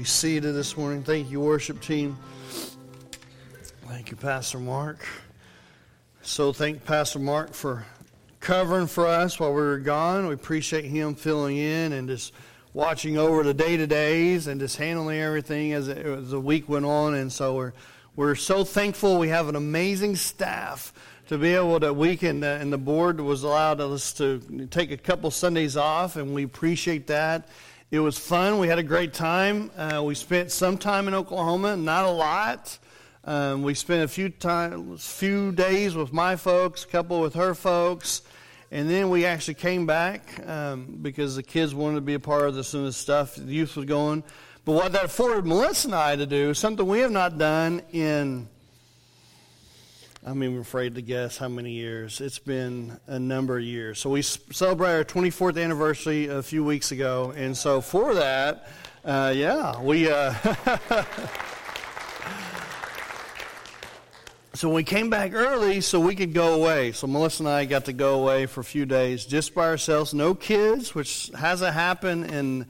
be seated this morning. Thank you, worship team. Thank you, Pastor Mark. So, thank Pastor Mark for covering for us while we were gone. We appreciate him filling in and just watching over the day to days and just handling everything as, it, as the week went on. And so, we're, we're so thankful we have an amazing staff to be able to we can uh, and the board was allowed us to take a couple Sundays off, and we appreciate that. It was fun. We had a great time. Uh, we spent some time in Oklahoma, not a lot. Um, we spent a few times, few days with my folks, a couple with her folks, and then we actually came back um, because the kids wanted to be a part of this and this stuff. The youth was going, but what that afforded Melissa and I to do something we have not done in I'm even afraid to guess how many years. It's been a number of years. So we celebrated our 24th anniversary a few weeks ago, and so for that, uh, yeah, we. Uh, so we came back early so we could go away. So Melissa and I got to go away for a few days just by ourselves, no kids, which hasn't happened in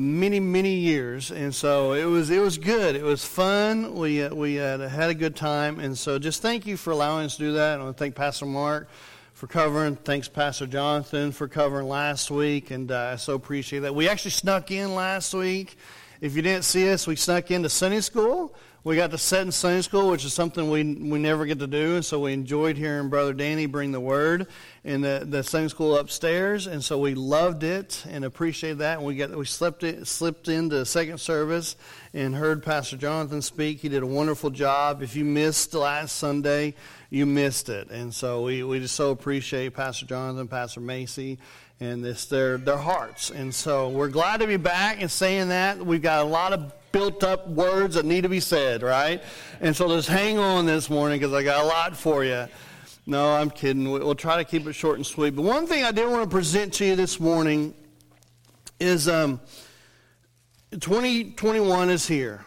many many years, and so it was it was good. It was fun. We uh, we uh, had a good time, and so just thank you for allowing us to do that. I want to thank Pastor Mark for covering. Thanks Pastor Jonathan for covering last week, and uh, I so appreciate that. We actually snuck in last week. If you didn't see us, we snuck into Sunday school. We got to sit in Sunday school, which is something we we never get to do, and so we enjoyed hearing Brother Danny bring the word in the, the Sunday school upstairs, and so we loved it and appreciated that. And we got we slipped it slipped into second service and heard Pastor Jonathan speak. He did a wonderful job. If you missed last Sunday, you missed it, and so we, we just so appreciate Pastor Jonathan, Pastor Macy, and this their their hearts. And so we're glad to be back and saying that we've got a lot of built up words that need to be said, right? And so just hang on this morning because I got a lot for you. No, I'm kidding. We'll try to keep it short and sweet. But one thing I did want to present to you this morning is um, 2021 is here.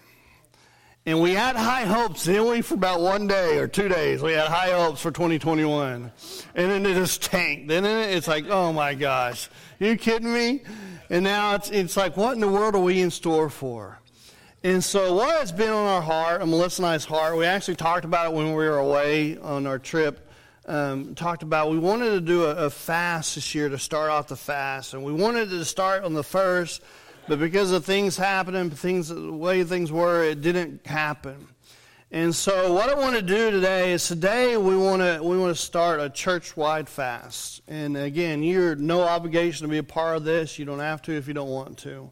And we had high hopes, didn't we, for about one day or two days? We had high hopes for 2021. And then it just tanked, didn't it? It's like, oh my gosh, you kidding me? And now it's, it's like, what in the world are we in store for? And so, what has been on our heart, on Melissa and I's heart, we actually talked about it when we were away on our trip. Um, talked about we wanted to do a, a, fast this year to start off the fast, and we wanted to start on the first, but because of things happening, things the way things were, it didn't happen. And so, what I want to do today is today we want to we want to start a church-wide fast. And again, you're no obligation to be a part of this. You don't have to if you don't want to.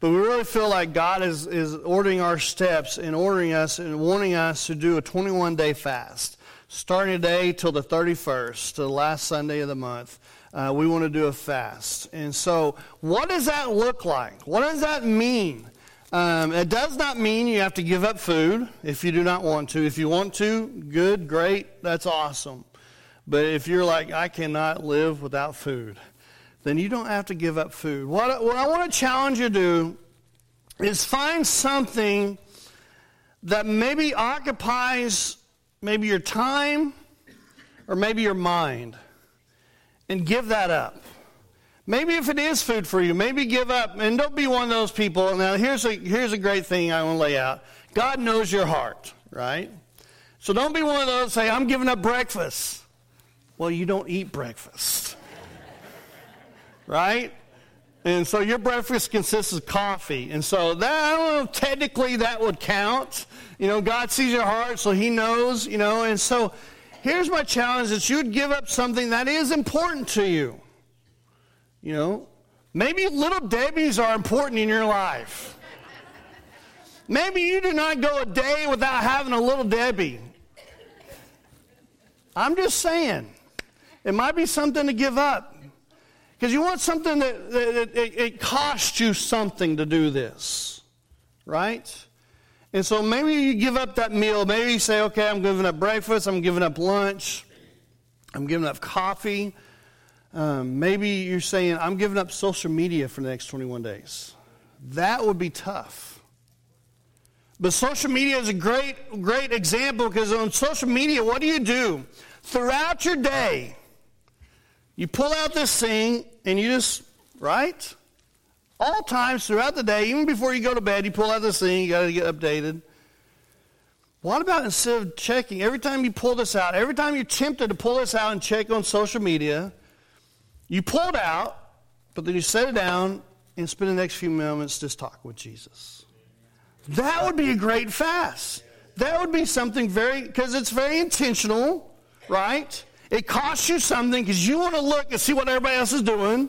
But we really feel like God is, is ordering our steps and ordering us and wanting us to do a 21 day fast. Starting today till the 31st, to the last Sunday of the month, uh, we want to do a fast. And so, what does that look like? What does that mean? Um, it does not mean you have to give up food if you do not want to. If you want to, good, great, that's awesome. But if you're like, I cannot live without food, then you don't have to give up food. What, what I want to challenge you to do is find something that maybe occupies maybe your time or maybe your mind and give that up. Maybe if it is food for you, maybe give up and don't be one of those people. Now, here's a, here's a great thing I want to lay out God knows your heart, right? So don't be one of those say, I'm giving up breakfast. Well, you don't eat breakfast right? And so your breakfast consists of coffee. And so that, I don't know, technically that would count. You know, God sees your heart, so He knows, you know. And so here's my challenge that you would give up something that is important to you. You know, maybe little Debbie's are important in your life. Maybe you do not go a day without having a little Debbie. I'm just saying, it might be something to give up. Because you want something that, that, that it, it costs you something to do this, right? And so maybe you give up that meal. Maybe you say, okay, I'm giving up breakfast, I'm giving up lunch, I'm giving up coffee. Um, maybe you're saying, I'm giving up social media for the next 21 days. That would be tough. But social media is a great, great example because on social media, what do you do? Throughout your day, you pull out this thing and you just, right? All times throughout the day, even before you go to bed, you pull out this thing, you got to get updated. What about instead of checking, every time you pull this out, every time you're tempted to pull this out and check on social media, you pull it out, but then you set it down and spend the next few moments just talking with Jesus. That would be a great fast. That would be something very, because it's very intentional, right? It costs you something because you want to look and see what everybody else is doing.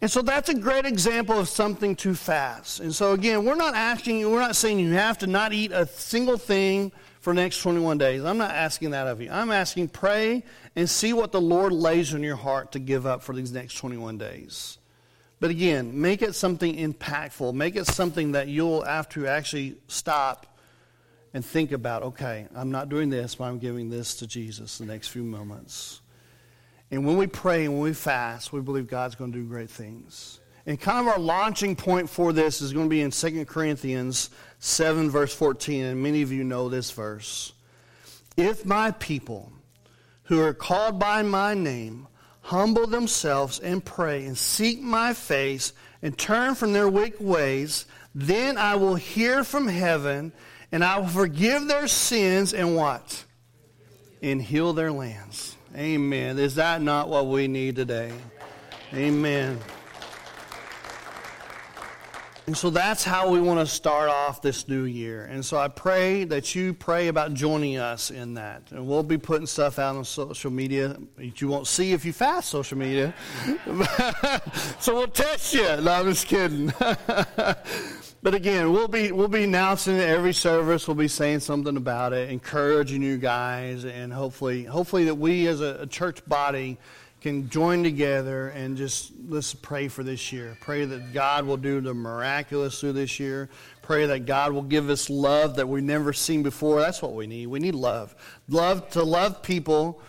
And so that's a great example of something too fast. And so again, we're not asking you, we're not saying you have to not eat a single thing for the next 21 days. I'm not asking that of you. I'm asking pray and see what the Lord lays in your heart to give up for these next 21 days. But again, make it something impactful. Make it something that you'll have to actually stop and think about, okay, I'm not doing this, but I'm giving this to Jesus the next few moments. And when we pray and when we fast, we believe God's going to do great things. And kind of our launching point for this is going to be in 2 Corinthians 7, verse 14. And many of you know this verse. If my people who are called by my name humble themselves and pray and seek my face and turn from their wicked ways, then I will hear from heaven and I will forgive their sins and what? And heal their lands. Amen. Is that not what we need today? Amen. And so that's how we want to start off this new year. And so I pray that you pray about joining us in that. And we'll be putting stuff out on social media that you won't see if you fast social media. so we'll test you. No, I'm just kidding. but again, we'll be we'll be announcing it every service. We'll be saying something about it, encouraging you guys, and hopefully hopefully that we as a, a church body can join together and just let's pray for this year. Pray that God will do the miraculous through this year. Pray that God will give us love that we've never seen before. That's what we need. We need love. Love to love people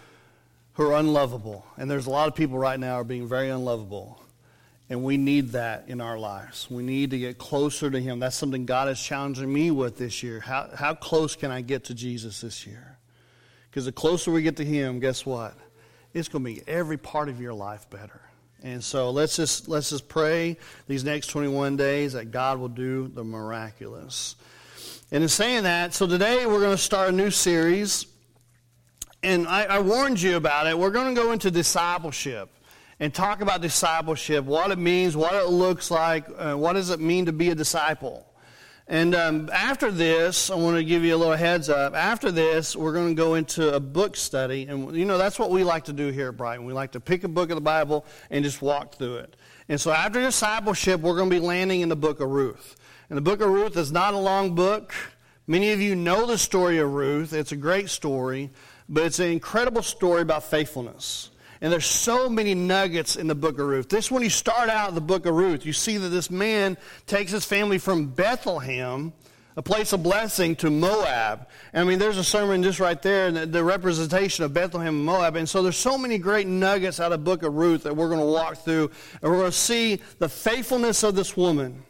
who are unlovable. And there's a lot of people right now are being very unlovable. And we need that in our lives. We need to get closer to Him. That's something God is challenging me with this year. How, how close can I get to Jesus this year? Because the closer we get to Him, guess what? It's going to make every part of your life better. And so let's just let's just pray these next 21 days that God will do the miraculous. And in saying that, so today we're going to start a new series, and I, I warned you about it. We're going to go into discipleship and talk about discipleship, what it means, what it looks like, uh, what does it mean to be a disciple. And um, after this, I want to give you a little heads up. After this, we're going to go into a book study. And, you know, that's what we like to do here at Brighton. We like to pick a book of the Bible and just walk through it. And so after discipleship, we're going to be landing in the book of Ruth. And the book of Ruth is not a long book. Many of you know the story of Ruth. It's a great story, but it's an incredible story about faithfulness. And there's so many nuggets in the book of Ruth. This, when you start out the book of Ruth, you see that this man takes his family from Bethlehem, a place of blessing, to Moab. I mean, there's a sermon just right there, the, the representation of Bethlehem and Moab. And so there's so many great nuggets out of book of Ruth that we're going to walk through. And we're going to see the faithfulness of this woman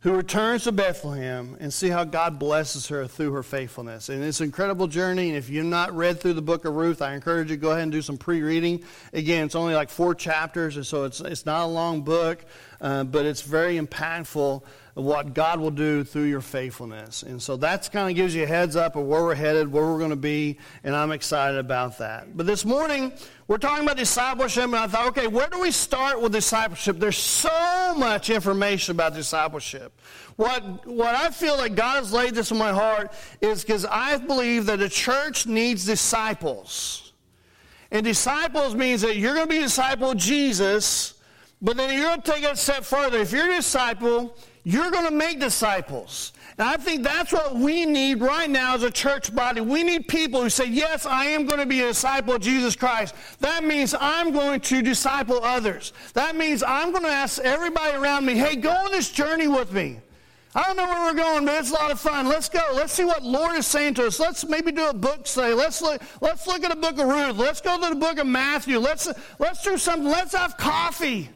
who returns to Bethlehem and see how God blesses her through her faithfulness. And it's an incredible journey. And if you've not read through the book of Ruth, I encourage you to go ahead and do some pre reading. Again, it's only like four chapters, and so it's, it's not a long book, uh, but it's very impactful of what God will do through your faithfulness. And so that kind of gives you a heads up of where we're headed, where we're going to be, and I'm excited about that. But this morning, we're talking about discipleship, and I thought, okay, where do we start with discipleship? There's so much information about discipleship. What, what I feel like God has laid this in my heart is because I believe that a church needs disciples. And disciples means that you're going to be a disciple of Jesus, but then you're going to take it a step further. If you're a disciple, you're going to make disciples. And I think that's what we need right now as a church body. We need people who say, Yes, I am going to be a disciple of Jesus Christ. That means I'm going to disciple others. That means I'm going to ask everybody around me, Hey, go on this journey with me. I don't know where we're going, but it's a lot of fun. Let's go. Let's see what Lord is saying to us. Let's maybe do a book study. Let's look, let's look at a book of Ruth. Let's go to the book of Matthew. Let's, let's do something. Let's have coffee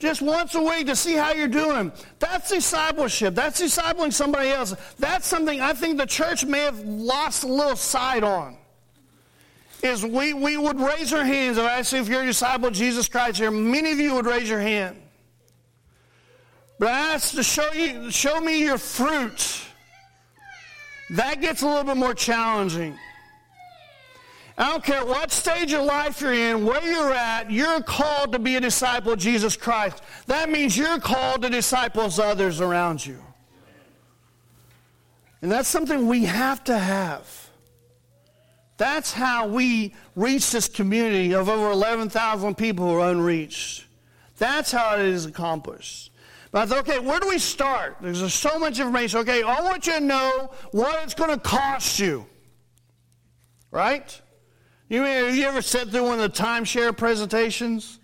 just once a week to see how you're doing. That's discipleship. That's discipling somebody else. That's something I think the church may have lost a little sight on. Is we, we would raise our hands. If I if you're a disciple of Jesus Christ here, many of you would raise your hand. But I asked to show you, show me your fruit. That gets a little bit more challenging. I don't care what stage of life you're in, where you're at, you're called to be a disciple of Jesus Christ. That means you're called to disciples others around you. And that's something we have to have. That's how we reach this community of over 11,000 people who are unreached. That's how it is accomplished. But I thought, okay, where do we start? There's so much information. Okay, I want you to know what it's going to cost you. Right? You, you ever sat through one of the timeshare presentations?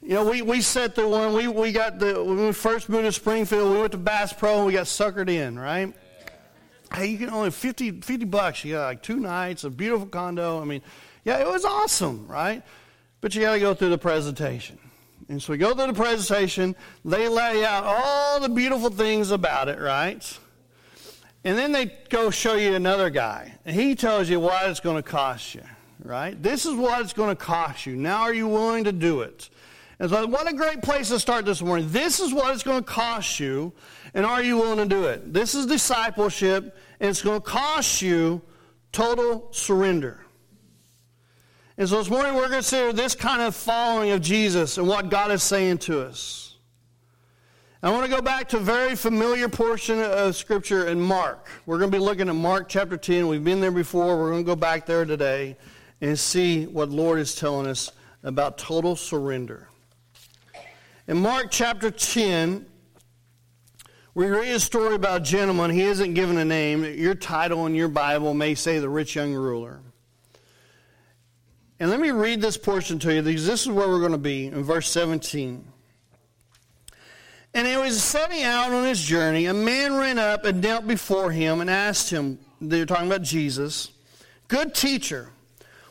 You know, we, we sat through one. We, we got the, when we first moved to Springfield, we went to Bass Pro and we got suckered in, right? Hey, you can only 50, 50 bucks. You got like two nights, a beautiful condo. I mean, yeah, it was awesome, right? But you got to go through the presentation. And so we go through the presentation. They lay out all the beautiful things about it, right? And then they go show you another guy. And he tells you what it's going to cost you right? This is what it's going to cost you. Now, are you willing to do it? And so, what a great place to start this morning. This is what it's going to cost you, and are you willing to do it? This is discipleship, and it's going to cost you total surrender. And so this morning we're going to consider this kind of following of Jesus and what God is saying to us. I want to go back to a very familiar portion of Scripture in Mark. We're going to be looking at Mark chapter 10. We've been there before. We're going to go back there today and see what Lord is telling us about total surrender. In Mark chapter 10, we read a story about a gentleman. He isn't given a name. Your title in your Bible may say the rich young ruler. And let me read this portion to you because this is where we're going to be in verse 17. And he was setting out on his journey. A man ran up and knelt before him and asked him, they're talking about Jesus, Good teacher,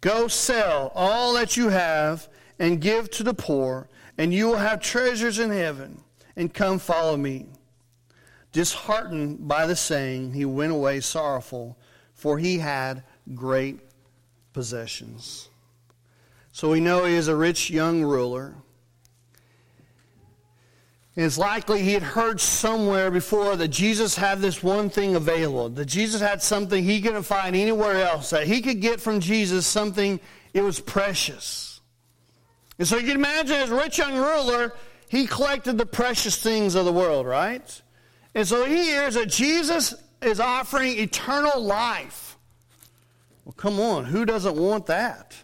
Go sell all that you have and give to the poor, and you will have treasures in heaven. And come follow me. Disheartened by the saying, he went away sorrowful, for he had great possessions. So we know he is a rich young ruler. It's likely he had heard somewhere before that Jesus had this one thing available, that Jesus had something he couldn't find anywhere else, that he could get from Jesus something, it was precious. And so you can imagine as rich young ruler, he collected the precious things of the world, right? And so he hears that Jesus is offering eternal life. Well, come on, who doesn't want that?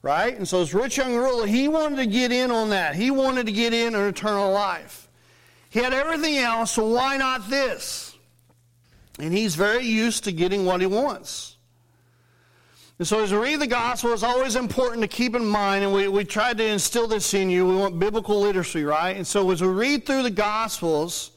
Right? And so this rich young ruler, he wanted to get in on that. He wanted to get in on eternal life. He had everything else, so why not this? And he's very used to getting what he wants. And so as we read the gospel, it's always important to keep in mind, and we, we tried to instill this in you, we want biblical literacy, right? And so as we read through the gospels,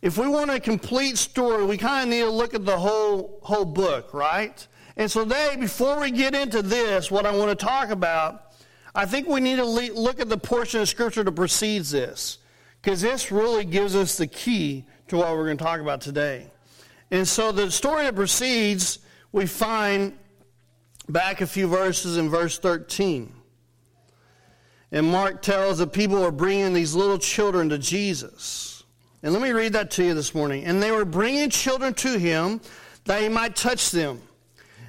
if we want a complete story, we kind of need to look at the whole, whole book, right? And so today, before we get into this, what I want to talk about, I think we need to look at the portion of Scripture that precedes this because this really gives us the key to what we're going to talk about today. And so the story that proceeds, we find back a few verses in verse 13. And Mark tells that people were bringing these little children to Jesus. And let me read that to you this morning. And they were bringing children to him that he might touch them.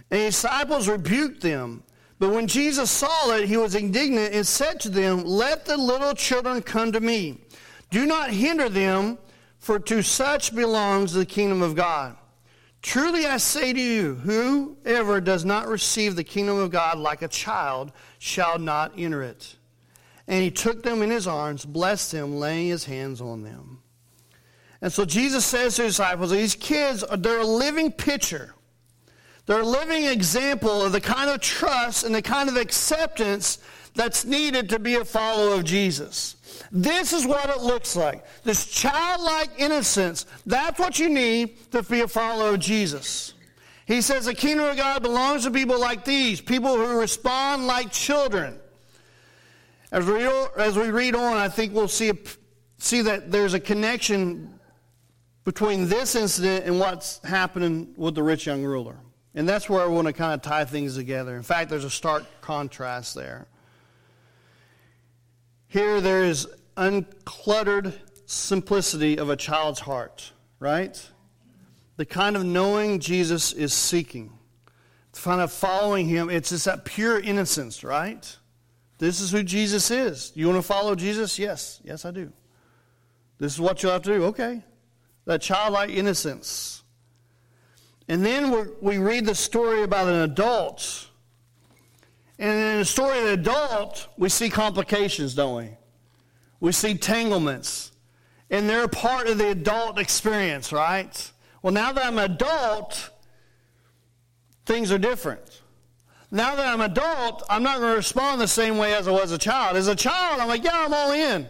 And the disciples rebuked them. But when Jesus saw it, he was indignant and said to them, Let the little children come to me do not hinder them, for to such belongs the kingdom of God. Truly I say to you, whoever does not receive the kingdom of God like a child shall not enter it. And he took them in his arms, blessed them, laying his hands on them. And so Jesus says to his disciples, these kids, they're a living picture. They're a living example of the kind of trust and the kind of acceptance that's needed to be a follower of Jesus. This is what it looks like. This childlike innocence. That's what you need to be a follower of Jesus. He says the kingdom of God belongs to people like these, people who respond like children. As we, as we read on, I think we'll see, see that there's a connection between this incident and what's happening with the rich young ruler. And that's where I want to kind of tie things together. In fact, there's a stark contrast there. Here, there is uncluttered simplicity of a child's heart, right? The kind of knowing Jesus is seeking, the kind of following him. It's just that pure innocence, right? This is who Jesus is. You want to follow Jesus? Yes. Yes, I do. This is what you have to do. Okay. That childlike innocence. And then we read the story about an adult and in the story of the adult, we see complications, don't we? We see tanglements. And they're part of the adult experience, right? Well, now that I'm an adult, things are different. Now that I'm an adult, I'm not going to respond the same way as I was a child. As a child, I'm like, yeah, I'm all in.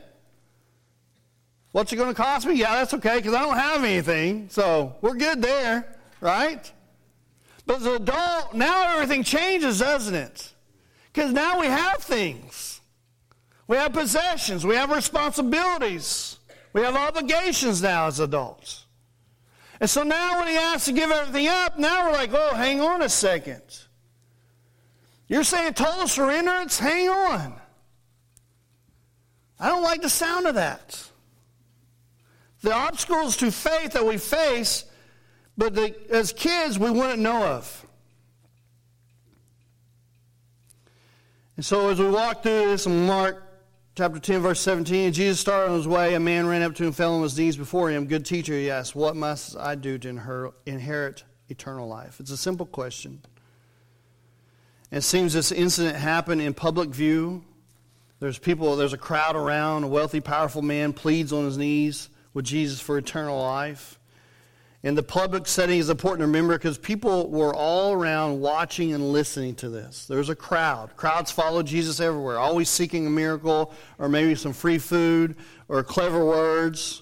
What's it going to cost me? Yeah, that's okay because I don't have anything. So we're good there, right? But as an adult, now everything changes, doesn't it? Because now we have things. We have possessions. We have responsibilities. We have obligations now as adults. And so now when he asks to give everything up, now we're like, oh, hang on a second. You're saying total surrenderance? Hang on. I don't like the sound of that. The obstacles to faith that we face, but the, as kids, we wouldn't know of. So as we walk through this in Mark chapter 10, verse 17, Jesus started on his way. A man ran up to him, fell on his knees before him. Good teacher, he asked, What must I do to inherit eternal life? It's a simple question. it seems this incident happened in public view. There's people, there's a crowd around. A wealthy, powerful man pleads on his knees with Jesus for eternal life. And the public setting is important to remember because people were all around watching and listening to this. There was a crowd. Crowds follow Jesus everywhere, always seeking a miracle or maybe some free food or clever words.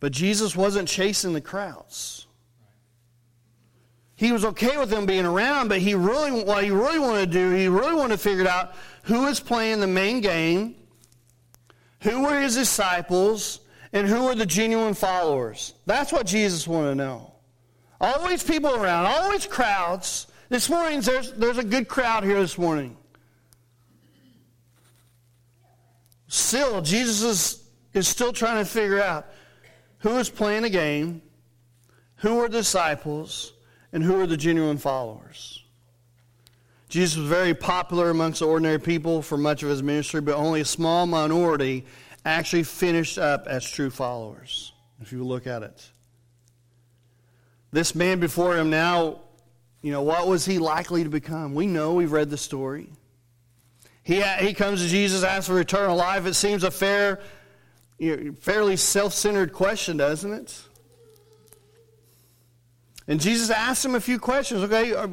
But Jesus wasn't chasing the crowds. He was okay with them being around, but he really, what he really wanted to do, he really wanted to figure out who was playing the main game, who were his disciples, and who are the genuine followers? That's what Jesus wanted to know. Always people around, always crowds. This morning, there's, there's a good crowd here this morning. Still, Jesus is, is still trying to figure out who is playing a game, who are disciples, and who are the genuine followers. Jesus was very popular amongst ordinary people for much of his ministry, but only a small minority actually finished up as true followers, if you look at it. This man before him now, you know, what was he likely to become? We know, we've read the story. He, he comes to Jesus, asks for eternal life. It seems a fair, fairly self centered question, doesn't it? And Jesus asks him a few questions. Okay, uh,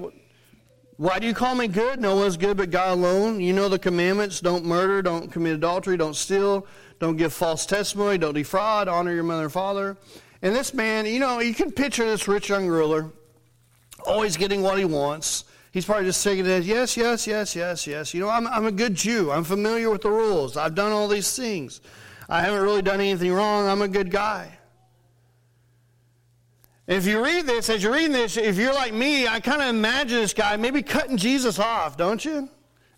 why do you call me good? No one's good but God alone. You know the commandments don't murder, don't commit adultery, don't steal, don't give false testimony, don't defraud, honor your mother and father. And this man, you know, you can picture this rich young ruler always getting what he wants. He's probably just saying it yes, yes, yes, yes, yes. You know, I'm, I'm a good Jew. I'm familiar with the rules. I've done all these things. I haven't really done anything wrong. I'm a good guy. If you read this, as you're reading this, if you're like me, I kind of imagine this guy maybe cutting Jesus off, don't you?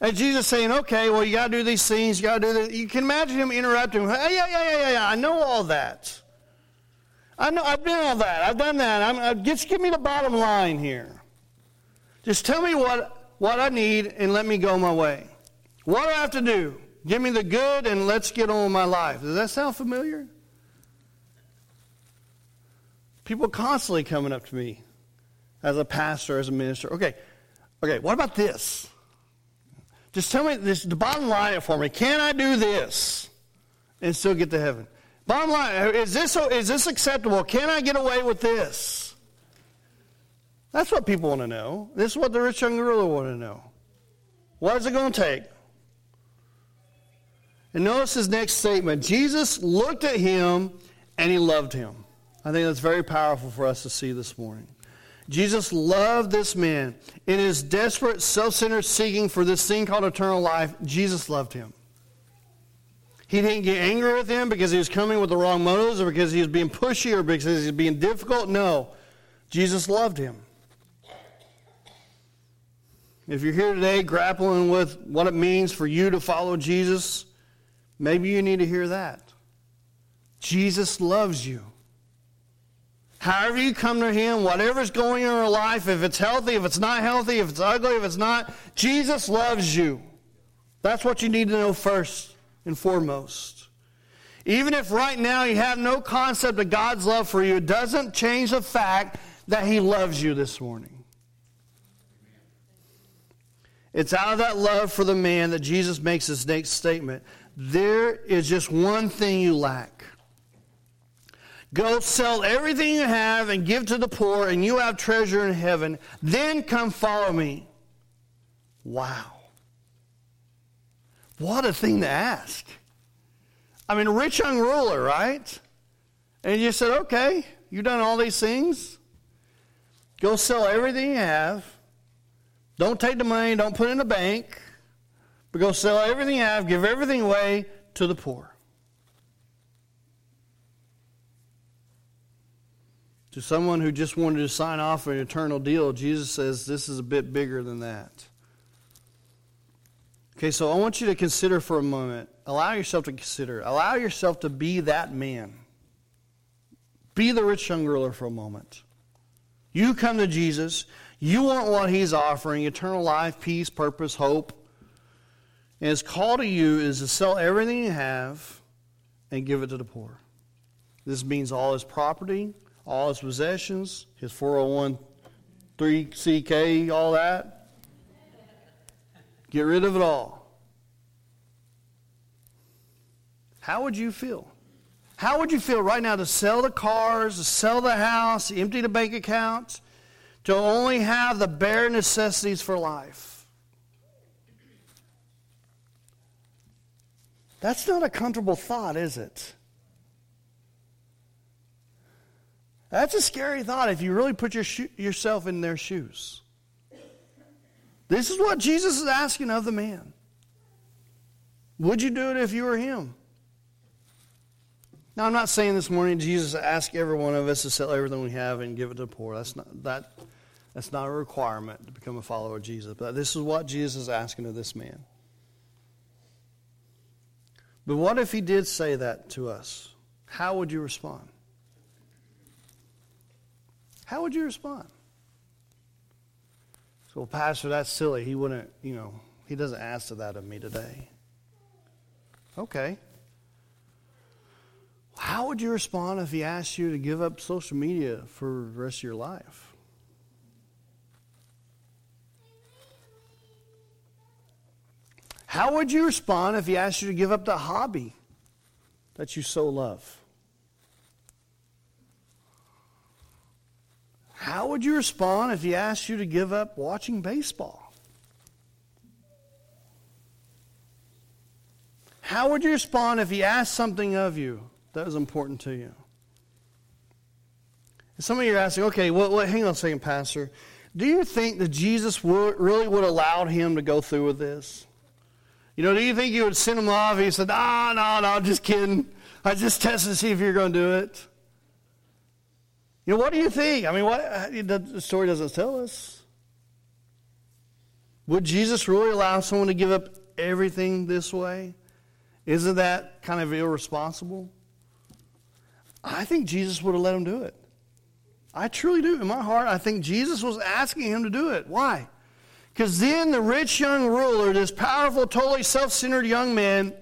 And Jesus saying, okay, well, you got to do these things, you got to do this. You can imagine him interrupting. Hey, yeah, yeah, yeah, yeah, I know all that. I know, I've done all that. I've done that. I'm, I, just give me the bottom line here. Just tell me what, what I need and let me go my way. What do I have to do? Give me the good and let's get on with my life. Does that sound familiar? People constantly coming up to me as a pastor, as a minister. Okay, okay, what about this? Just tell me this the bottom line for me. Can I do this and still get to heaven? Bottom line, is this, is this acceptable? Can I get away with this? That's what people want to know. This is what the rich young ruler want to know. What is it going to take? And notice his next statement Jesus looked at him and he loved him. I think that's very powerful for us to see this morning. Jesus loved this man. In his desperate, self centered seeking for this thing called eternal life, Jesus loved him. He didn't get angry with him because he was coming with the wrong motives or because he was being pushy or because he was being difficult. No, Jesus loved him. If you're here today grappling with what it means for you to follow Jesus, maybe you need to hear that. Jesus loves you. However, you come to Him, whatever's going on in your life, if it's healthy, if it's not healthy, if it's ugly, if it's not, Jesus loves you. That's what you need to know first and foremost. Even if right now you have no concept of God's love for you, it doesn't change the fact that He loves you this morning. It's out of that love for the man that Jesus makes this next statement. There is just one thing you lack. Go sell everything you have and give to the poor, and you have treasure in heaven. Then come follow me. Wow. What a thing to ask. I mean, rich young ruler, right? And you said, okay, you've done all these things. Go sell everything you have. Don't take the money, don't put it in the bank, but go sell everything you have, give everything away to the poor. To someone who just wanted to sign off an eternal deal, Jesus says this is a bit bigger than that. Okay, so I want you to consider for a moment. Allow yourself to consider. Allow yourself to be that man. Be the rich young ruler for a moment. You come to Jesus. You want what he's offering eternal life, peace, purpose, hope. And his call to you is to sell everything you have and give it to the poor. This means all his property, all his possessions, his 401 3CK, all that. Get rid of it all. How would you feel? How would you feel right now to sell the cars, to sell the house, empty the bank accounts, to only have the bare necessities for life? That's not a comfortable thought, is it? That's a scary thought if you really put your sho- yourself in their shoes. This is what Jesus is asking of the man. Would you do it if you were him? Now, I'm not saying this morning Jesus asked every one of us to sell everything we have and give it to the poor. That's not, that, that's not a requirement to become a follower of Jesus. But this is what Jesus is asking of this man. But what if he did say that to us? How would you respond? How would you respond? So, well, Pastor, that's silly. He wouldn't, you know, he doesn't ask that of me today. Okay. How would you respond if he asked you to give up social media for the rest of your life? How would you respond if he asked you to give up the hobby that you so love? How would you respond if he asked you to give up watching baseball? How would you respond if he asked something of you that was important to you? Some of you are asking, okay, well, well, hang on a second, Pastor. Do you think that Jesus would, really would allow him to go through with this? You know, do you think he would send him off? He said, ah, no, no, just kidding. I just tested to see if you're going to do it. You know, what do you think? I mean, what the story doesn't tell us. Would Jesus really allow someone to give up everything this way? Isn't that kind of irresponsible? I think Jesus would have let him do it. I truly do. In my heart, I think Jesus was asking him to do it. Why? Because then the rich young ruler, this powerful, totally self centered young man,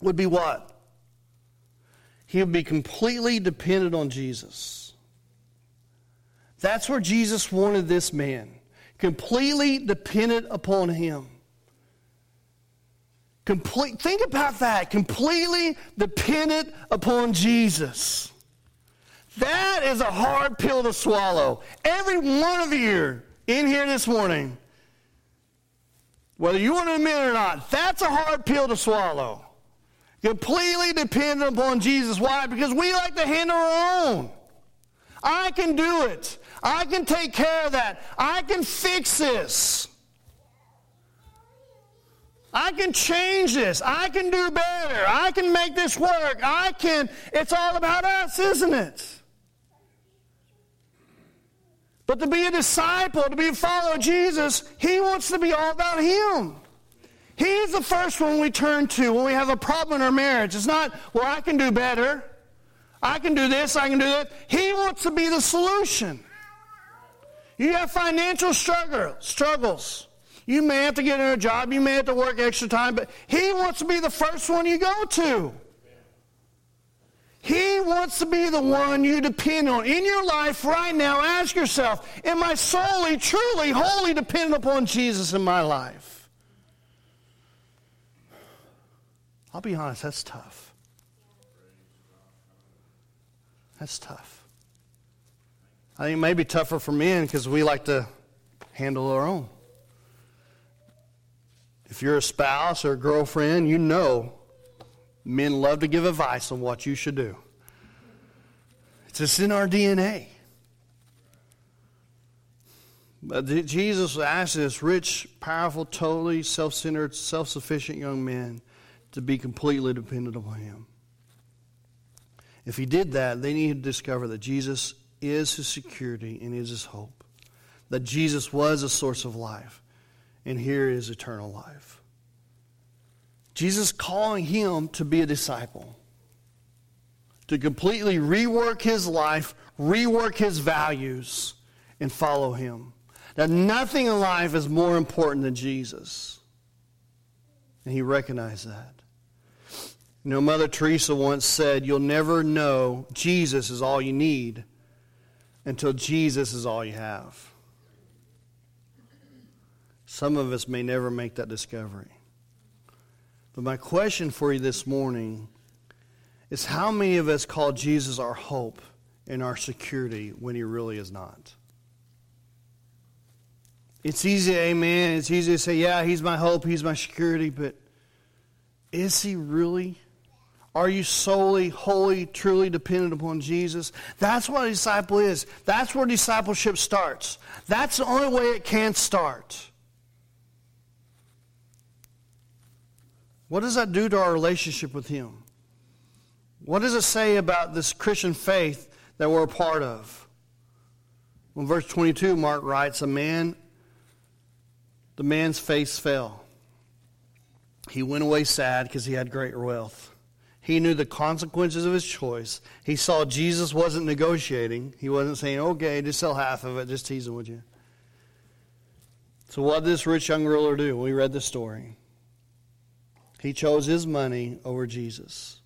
would be what? He would be completely dependent on Jesus. That's where Jesus wanted this man, completely dependent upon him. Complete, think about that. Completely dependent upon Jesus. That is a hard pill to swallow. Every one of you in here this morning, whether you want to admit it or not, that's a hard pill to swallow. Completely dependent upon Jesus. Why? Because we like to handle our own. I can do it. I can take care of that. I can fix this. I can change this. I can do better. I can make this work. I can. It's all about us, isn't it? But to be a disciple, to be a follower of Jesus, he wants to be all about him. He's the first one we turn to when we have a problem in our marriage. It's not, well, I can do better. I can do this, I can do that. He wants to be the solution. You have financial struggle, struggles. You may have to get a job, you may have to work extra time, but he wants to be the first one you go to. He wants to be the one you depend on. In your life right now, ask yourself, am I solely, truly, wholly dependent upon Jesus in my life? I'll be honest, that's tough. That's tough. I think it may be tougher for men because we like to handle our own. If you're a spouse or a girlfriend, you know men love to give advice on what you should do. It's just in our DNA. But Jesus asked this rich, powerful, totally self centered, self sufficient young man to be completely dependent upon him. If he did that, they needed to discover that Jesus is his security and is his hope. That Jesus was a source of life, and here is eternal life. Jesus calling him to be a disciple, to completely rework his life, rework his values, and follow him. That nothing in life is more important than Jesus. And he recognized that. You know, Mother Teresa once said, You'll never know Jesus is all you need until Jesus is all you have. Some of us may never make that discovery. But my question for you this morning is how many of us call Jesus our hope and our security when he really is not? It's easy, amen. It's easy to say, yeah, he's my hope, he's my security, but is he really? Are you solely, wholly, truly dependent upon Jesus? That's what a disciple is. That's where discipleship starts. That's the only way it can start. What does that do to our relationship with Him? What does it say about this Christian faith that we're a part of? In verse 22, Mark writes, A man, the man's face fell. He went away sad because he had great wealth. He knew the consequences of his choice. He saw Jesus wasn't negotiating. He wasn't saying, okay, just sell half of it, just teasing with you. So, what did this rich young ruler do? We read the story. He chose his money over Jesus.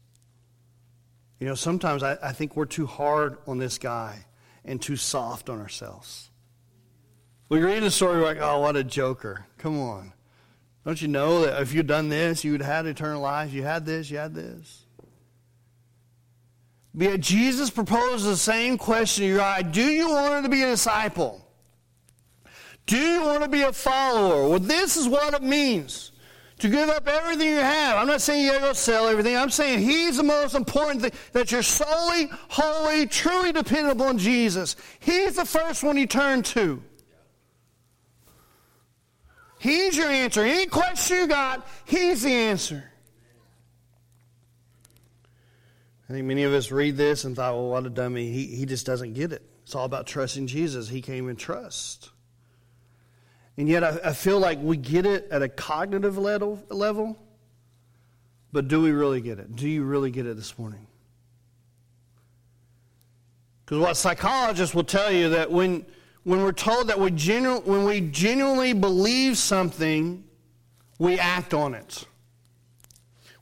You know, sometimes I, I think we're too hard on this guy and too soft on ourselves. We read the story, like, oh, what a joker. Come on. Don't you know that if you'd done this, you would have had eternal life? You had this, you had this. Yet Jesus proposes the same question to your. Do you want to be a disciple? Do you want to be a follower? Well, this is what it means to give up everything you have. I'm not saying you got to go sell everything. I'm saying He's the most important thing, that you're solely, wholly, truly dependent upon Jesus. He's the first one you turn to. He's your answer. Any question you got, He's the answer. I think many of us read this and thought, well, what a dummy. He, he just doesn't get it. It's all about trusting Jesus. He came in trust. And yet, I, I feel like we get it at a cognitive level, level, but do we really get it? Do you really get it this morning? Because what psychologists will tell you that when, when we're told that we genu- when we genuinely believe something, we act on it.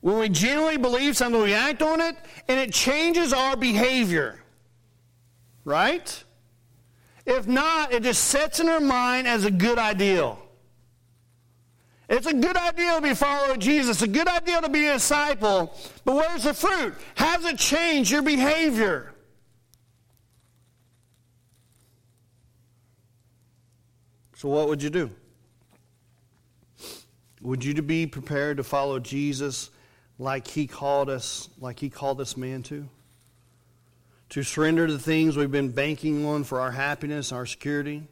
When we genuinely believe something, we act on it, and it changes our behavior. Right? If not, it just sets in our mind as a good ideal. It's a good idea to be following Jesus, a good idea to be a disciple, but where's the fruit? Has it changed your behavior? So, what would you do? Would you be prepared to follow Jesus like he called us, like he called this man to? To surrender the things we've been banking on for our happiness, our security?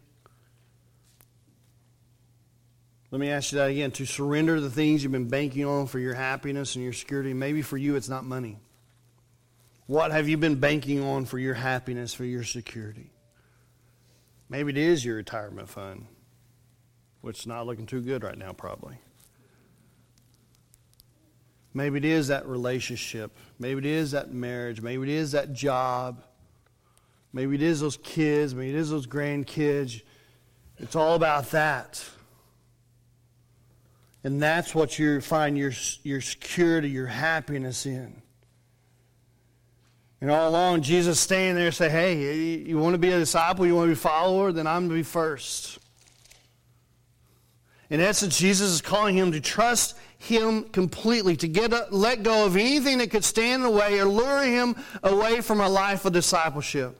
Let me ask you that again. To surrender the things you've been banking on for your happiness and your security. Maybe for you it's not money. What have you been banking on for your happiness, for your security? Maybe it is your retirement fund, which is not looking too good right now, probably. Maybe it is that relationship. Maybe it is that marriage. Maybe it is that job. Maybe it is those kids. Maybe it is those grandkids. It's all about that. And that's what you find your, your security, your happiness in. And all along, Jesus standing there say, hey, you want to be a disciple, you want to be a follower, then I'm going to be first. In essence, Jesus is calling him to trust him completely, to get a, let go of anything that could stand in the way or lure him away from a life of discipleship.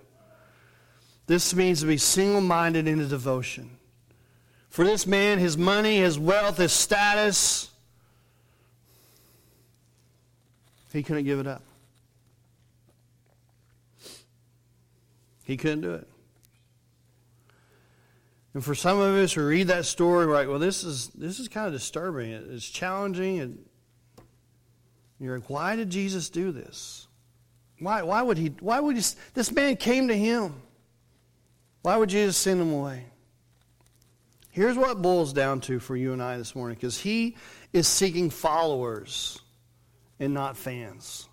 This means to be single minded in his devotion. For this man, his money, his wealth, his status, he couldn't give it up. He couldn't do it. And for some of us who read that story, we're like, well, this is, this is kind of disturbing. It's challenging. And you're like, why did Jesus do this? Why, why would he, why would he, this man came to him. Why would Jesus send him away? Here's what it boils down to for you and I this morning, because he is seeking followers and not fans.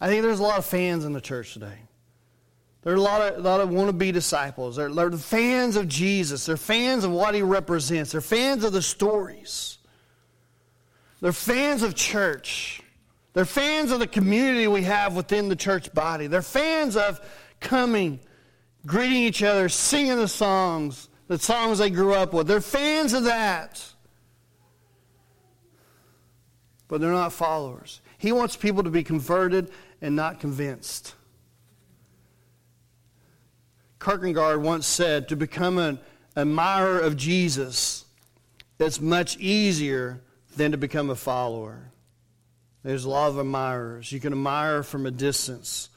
I think there's a lot of fans in the church today. There are a lot of, a lot of wannabe disciples. They're, they're fans of Jesus. They're fans of what he represents. They're fans of the stories. They're fans of church. They're fans of the community we have within the church body. They're fans of coming, greeting each other, singing the songs, the songs they grew up with. They're fans of that. But they're not followers. He wants people to be converted and not convinced. Kierkegaard once said, to become an admirer of Jesus, it's much easier than to become a follower. There's a lot of admirers. You can admire from a distance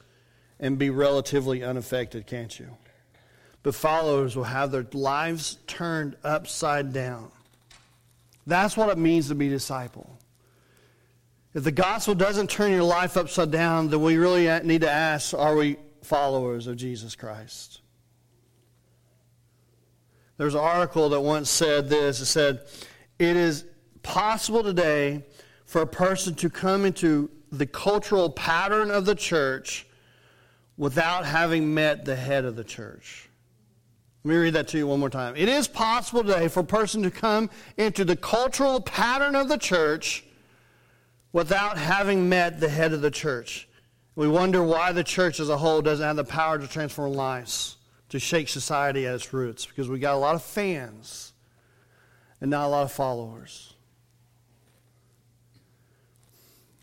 and be relatively unaffected, can't you? But followers will have their lives turned upside down. That's what it means to be disciple. If the gospel doesn't turn your life upside down, then we really need to ask are we followers of Jesus Christ? There's an article that once said this. It said, It is possible today for a person to come into the cultural pattern of the church without having met the head of the church. Let me read that to you one more time. It is possible today for a person to come into the cultural pattern of the church without having met the head of the church. We wonder why the church as a whole doesn't have the power to transform lives to shake society at its roots because we got a lot of fans and not a lot of followers.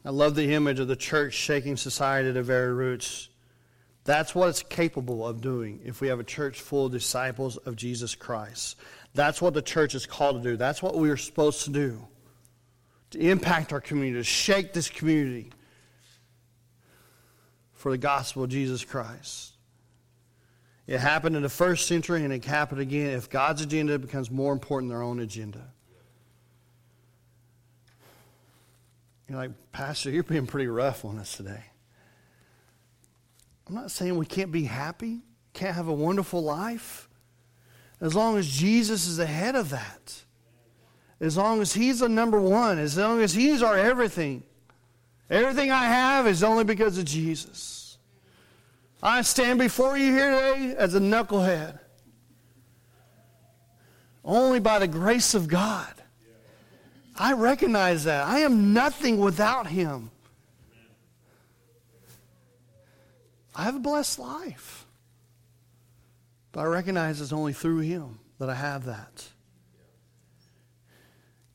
I love the image of the church shaking society the very roots. That's what it's capable of doing if we have a church full of disciples of Jesus Christ. That's what the church is called to do. That's what we are supposed to do to impact our community, to shake this community for the gospel of Jesus Christ. It happened in the first century and it happened again if God's agenda becomes more important than their own agenda. You're like, Pastor, you're being pretty rough on us today. I'm not saying we can't be happy, can't have a wonderful life, as long as Jesus is ahead of that. As long as He's the number one, as long as He's our everything. Everything I have is only because of Jesus. I stand before you here today as a knucklehead. Only by the grace of God. I recognize that. I am nothing without Him. I have a blessed life. But I recognize it's only through Him that I have that.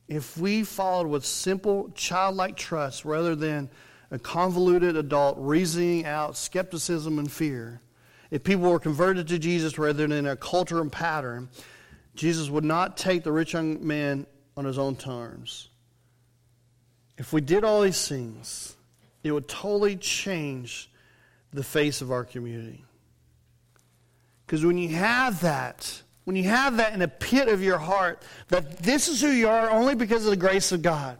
If we followed with simple, childlike trust rather than a convoluted adult reasoning out skepticism and fear, if people were converted to Jesus rather than in a culture and pattern, Jesus would not take the rich young man on his own terms. If we did all these things, it would totally change the face of our community. Because when you have that, when you have that in a pit of your heart, that this is who you are only because of the grace of God.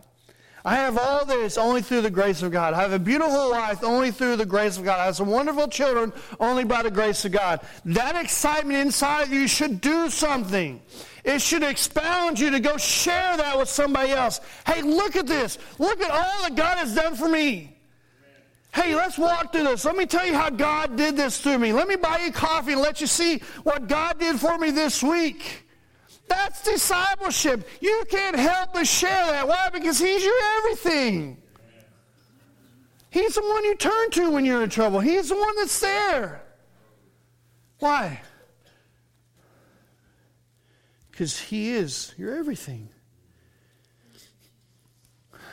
I have all this only through the grace of God. I have a beautiful life only through the grace of God. I have some wonderful children only by the grace of God. That excitement inside of you should do something. It should expound you to go share that with somebody else. Hey, look at this. Look at all that God has done for me. Hey, let's walk through this. Let me tell you how God did this to me. Let me buy you coffee and let you see what God did for me this week. That's discipleship. You can't help but share that. Why? Because He's your everything. He's the one you turn to when you're in trouble. He's the one that's there. Why? Because He is your everything.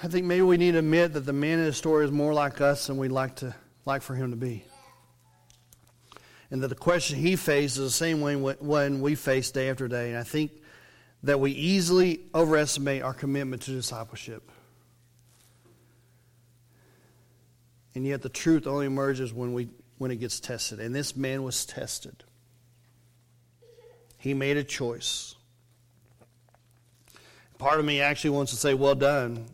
I think maybe we need to admit that the man in the story is more like us than we'd like to like for him to be. And that the question he faced is the same one we face day after day. And I think that we easily overestimate our commitment to discipleship. And yet the truth only emerges when, we, when it gets tested. And this man was tested. He made a choice. Part of me actually wants to say, well done,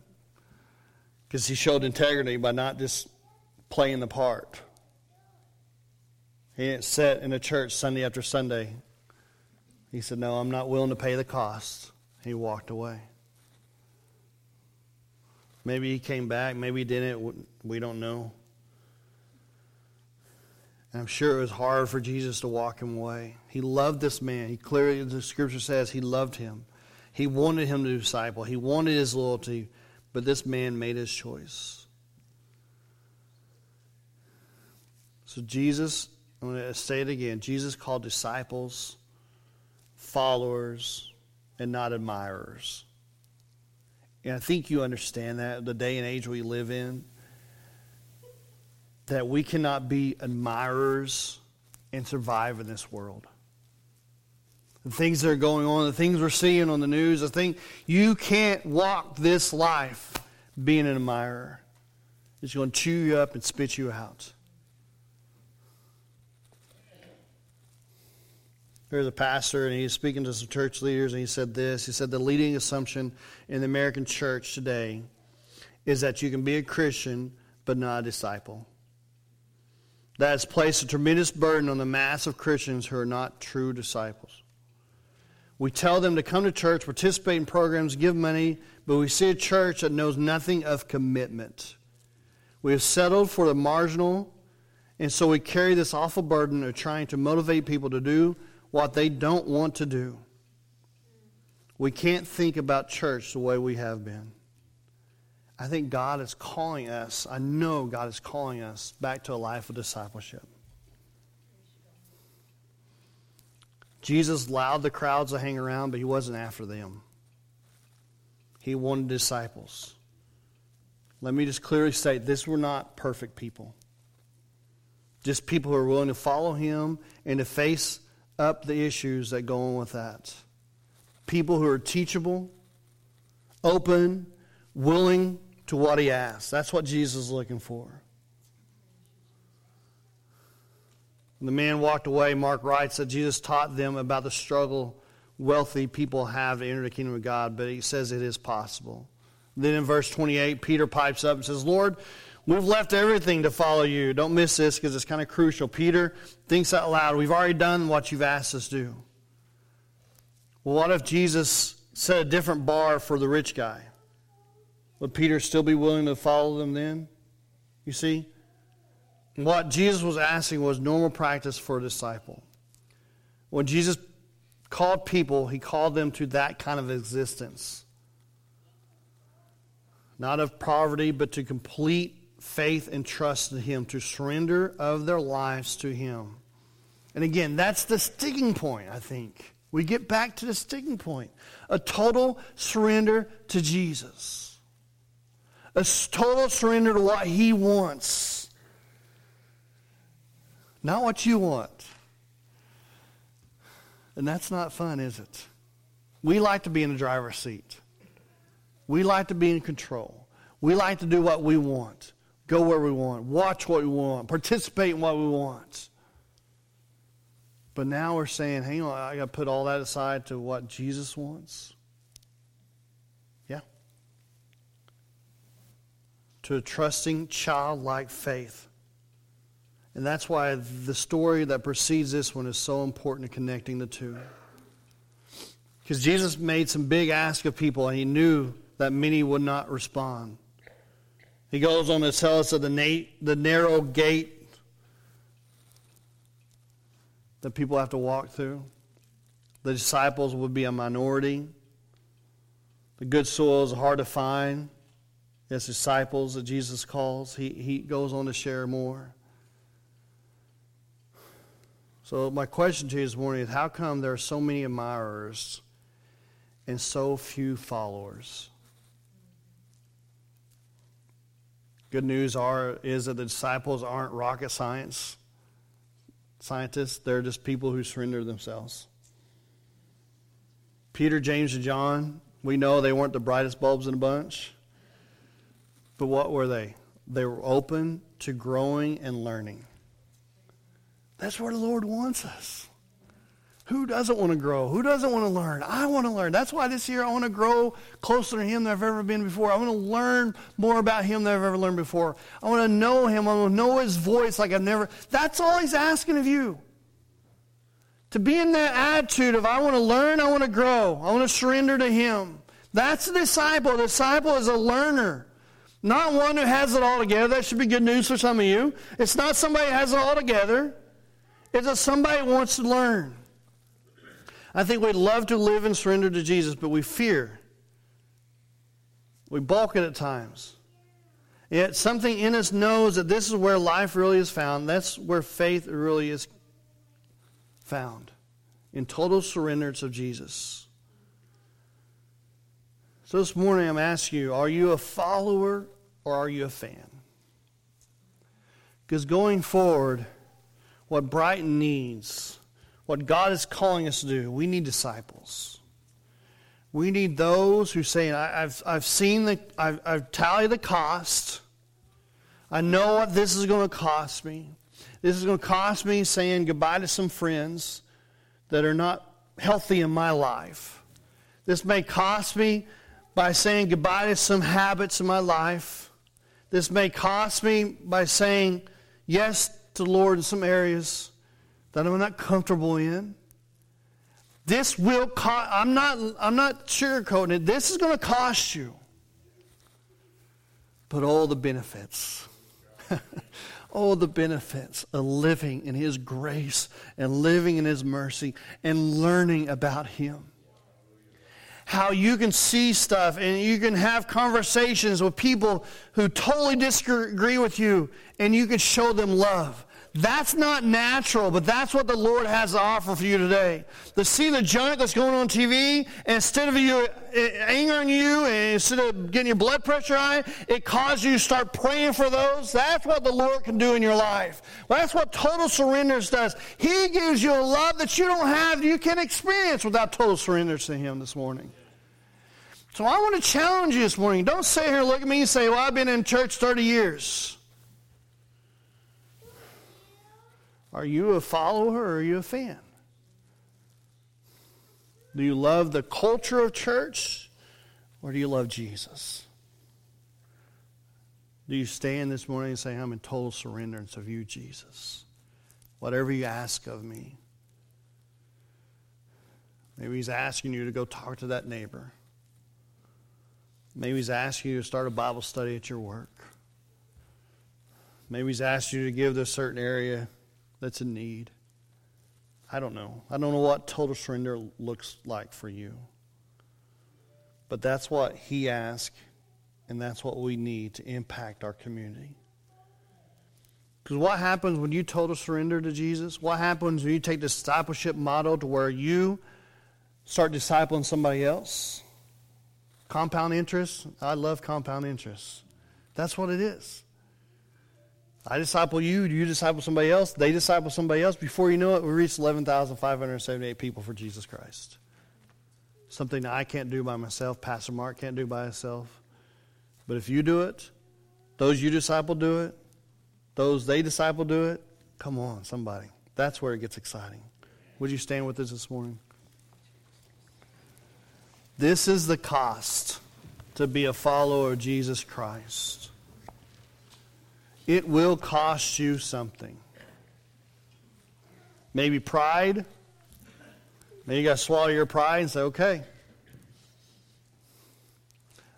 because he showed integrity by not just playing the part. He didn't sit in a church Sunday after Sunday he said, No, I'm not willing to pay the cost. He walked away. Maybe he came back, maybe he didn't. We don't know. And I'm sure it was hard for Jesus to walk him away. He loved this man. He clearly, the scripture says, he loved him. He wanted him to disciple. He wanted his loyalty, but this man made his choice. So Jesus, I'm going to say it again. Jesus called disciples followers and not admirers. And I think you understand that, the day and age we live in, that we cannot be admirers and survive in this world. The things that are going on, the things we're seeing on the news, I think you can't walk this life being an admirer. It's going to chew you up and spit you out. There was a pastor, and he was speaking to some church leaders, and he said this. He said, The leading assumption in the American church today is that you can be a Christian but not a disciple. That has placed a tremendous burden on the mass of Christians who are not true disciples. We tell them to come to church, participate in programs, give money, but we see a church that knows nothing of commitment. We have settled for the marginal, and so we carry this awful burden of trying to motivate people to do what they don't want to do. We can't think about church the way we have been. I think God is calling us, I know God is calling us back to a life of discipleship. Jesus allowed the crowds to hang around, but he wasn't after them. He wanted disciples. Let me just clearly state this were not perfect people. Just people who are willing to follow him and to face up the issues that go on with that. People who are teachable, open, willing to what he asks. That's what Jesus is looking for. When the man walked away, Mark writes that Jesus taught them about the struggle wealthy people have to enter the kingdom of God, but he says it is possible. Then in verse 28, Peter pipes up and says, Lord, We've left everything to follow you. Don't miss this because it's kind of crucial. Peter thinks out loud. We've already done what you've asked us to do. Well, what if Jesus set a different bar for the rich guy? Would Peter still be willing to follow them then? You see? What Jesus was asking was normal practice for a disciple. When Jesus called people, he called them to that kind of existence. Not of poverty, but to complete faith and trust in Him, to surrender of their lives to Him. And again, that's the sticking point, I think. We get back to the sticking point a total surrender to Jesus, a total surrender to what He wants, not what you want. And that's not fun, is it? We like to be in the driver's seat. We like to be in control. We like to do what we want, go where we want, watch what we want, participate in what we want. But now we're saying, hang on, I got to put all that aside to what Jesus wants. Yeah. To a trusting, childlike faith. And that's why the story that precedes this one is so important in connecting the two. Because Jesus made some big ask of people, and he knew that many would not respond. He goes on to tell us of the, na- the narrow gate that people have to walk through. The disciples would be a minority. The good soil is hard to find. Yes, disciples that Jesus calls. He, he goes on to share more. So, my question to you this morning is how come there are so many admirers and so few followers? Good news are, is that the disciples aren't rocket science scientists, they're just people who surrender themselves. Peter, James, and John, we know they weren't the brightest bulbs in a bunch. But what were they? They were open to growing and learning. That's where the Lord wants us. Who doesn't want to grow? Who doesn't want to learn? I want to learn. That's why this year I want to grow closer to Him than I've ever been before. I want to learn more about Him than I've ever learned before. I want to know Him. I want to know His voice like I've never. That's all He's asking of you. To be in that attitude of I want to learn, I want to grow, I want to surrender to Him. That's a disciple. A disciple is a learner. Not one who has it all together. That should be good news for some of you. It's not somebody who has it all together. It's a somebody who wants to learn. I think we'd love to live and surrender to Jesus, but we fear. We balk it at times. Yet something in us knows that this is where life really is found. That's where faith really is found in total surrender to Jesus. So this morning I'm asking you are you a follower or are you a fan? Because going forward, what Brighton needs what God is calling us to do. We need disciples. We need those who say, I've, I've seen the, I've, I've tallied the cost. I know what this is going to cost me. This is going to cost me saying goodbye to some friends that are not healthy in my life. This may cost me by saying goodbye to some habits in my life. This may cost me by saying yes to the Lord in some areas that I'm not comfortable in. This will cost, I'm not, I'm not sugarcoating it. This is going to cost you. But all the benefits. all the benefits of living in His grace and living in His mercy and learning about Him. How you can see stuff and you can have conversations with people who totally disagree with you and you can show them love that's not natural, but that's what the Lord has to offer for you today. To see the junk that's going on TV, instead of you eh, angering you, and instead of getting your blood pressure high, it causes you to start praying for those. That's what the Lord can do in your life. That's what total surrender does. He gives you a love that you don't have, you can experience without total surrender to Him this morning. So I want to challenge you this morning. Don't sit here and look at me and say, Well, I've been in church 30 years. Are you a follower or are you a fan? Do you love the culture of church or do you love Jesus? Do you stand this morning and say, I'm in total surrenderance of you, Jesus? Whatever you ask of me. Maybe he's asking you to go talk to that neighbor. Maybe he's asking you to start a Bible study at your work. Maybe he's asked you to give to a certain area that's in need. I don't know. I don't know what total surrender looks like for you. But that's what he asked, and that's what we need to impact our community. Because what happens when you total surrender to Jesus? What happens when you take the discipleship model to where you start discipling somebody else? Compound interest. I love compound interest. That's what it is. I disciple you, Do you disciple somebody else, they disciple somebody else. Before you know it, we reached 11,578 people for Jesus Christ. something I can't do by myself, Pastor Mark can't do by himself. But if you do it, those you disciple do it, those they disciple do it, come on, somebody. That's where it gets exciting. Would you stand with us this morning? This is the cost to be a follower of Jesus Christ. It will cost you something. Maybe pride. Maybe you got to swallow your pride and say, okay,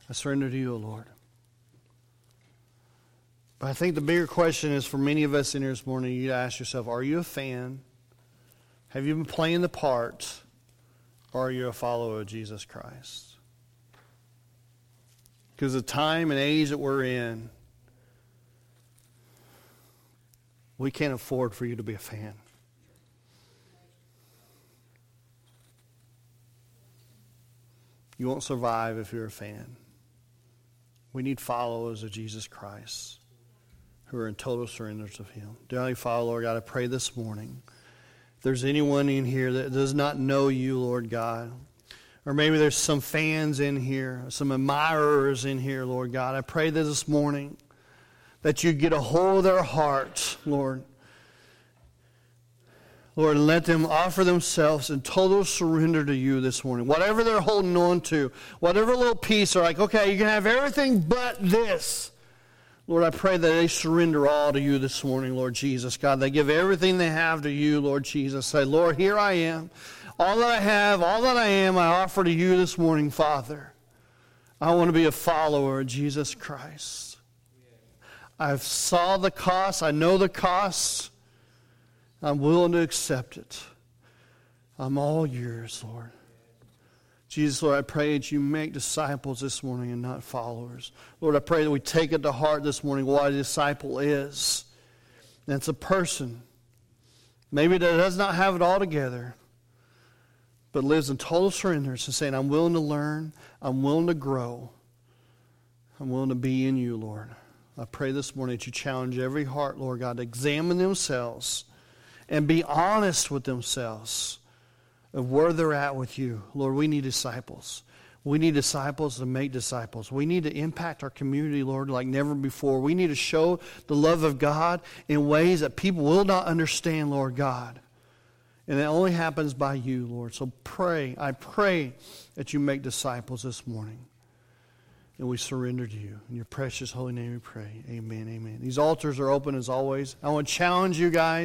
I surrender to you, O Lord. But I think the bigger question is for many of us in here this morning, you ask yourself, are you a fan? Have you been playing the part? Or are you a follower of Jesus Christ? Because the time and age that we're in, we can't afford for you to be a fan. You won't survive if you're a fan. We need followers of Jesus Christ who are in total surrender to Him. Dearly Father, Lord God, I pray this morning. If there's anyone in here that does not know you, Lord God, or maybe there's some fans in here, some admirers in here, Lord God, I pray that this morning that you get a hold of their hearts, Lord. Lord, let them offer themselves in total surrender to you this morning. Whatever they're holding on to, whatever little piece, are like, okay, you can have everything but this. Lord, I pray that they surrender all to you this morning, Lord Jesus. God, they give everything they have to you, Lord Jesus. Say, Lord, here I am. All that I have, all that I am, I offer to you this morning, Father. I want to be a follower of Jesus Christ. I've saw the cost. I know the cost. I'm willing to accept it. I'm all yours, Lord. Jesus, Lord, I pray that you make disciples this morning and not followers. Lord, I pray that we take it to heart this morning what a disciple is. And it's a person, maybe that does not have it all together, but lives in total surrender and saying, I'm willing to learn, I'm willing to grow, I'm willing to be in you, Lord. I pray this morning that you challenge every heart, Lord God, to examine themselves and be honest with themselves of where they're at with you. Lord, we need disciples. We need disciples to make disciples. We need to impact our community, Lord, like never before. We need to show the love of God in ways that people will not understand, Lord God. And it only happens by you, Lord. So pray, I pray that you make disciples this morning. And we surrender to you. In your precious holy name we pray. Amen, amen. These altars are open as always. I want to challenge you guys.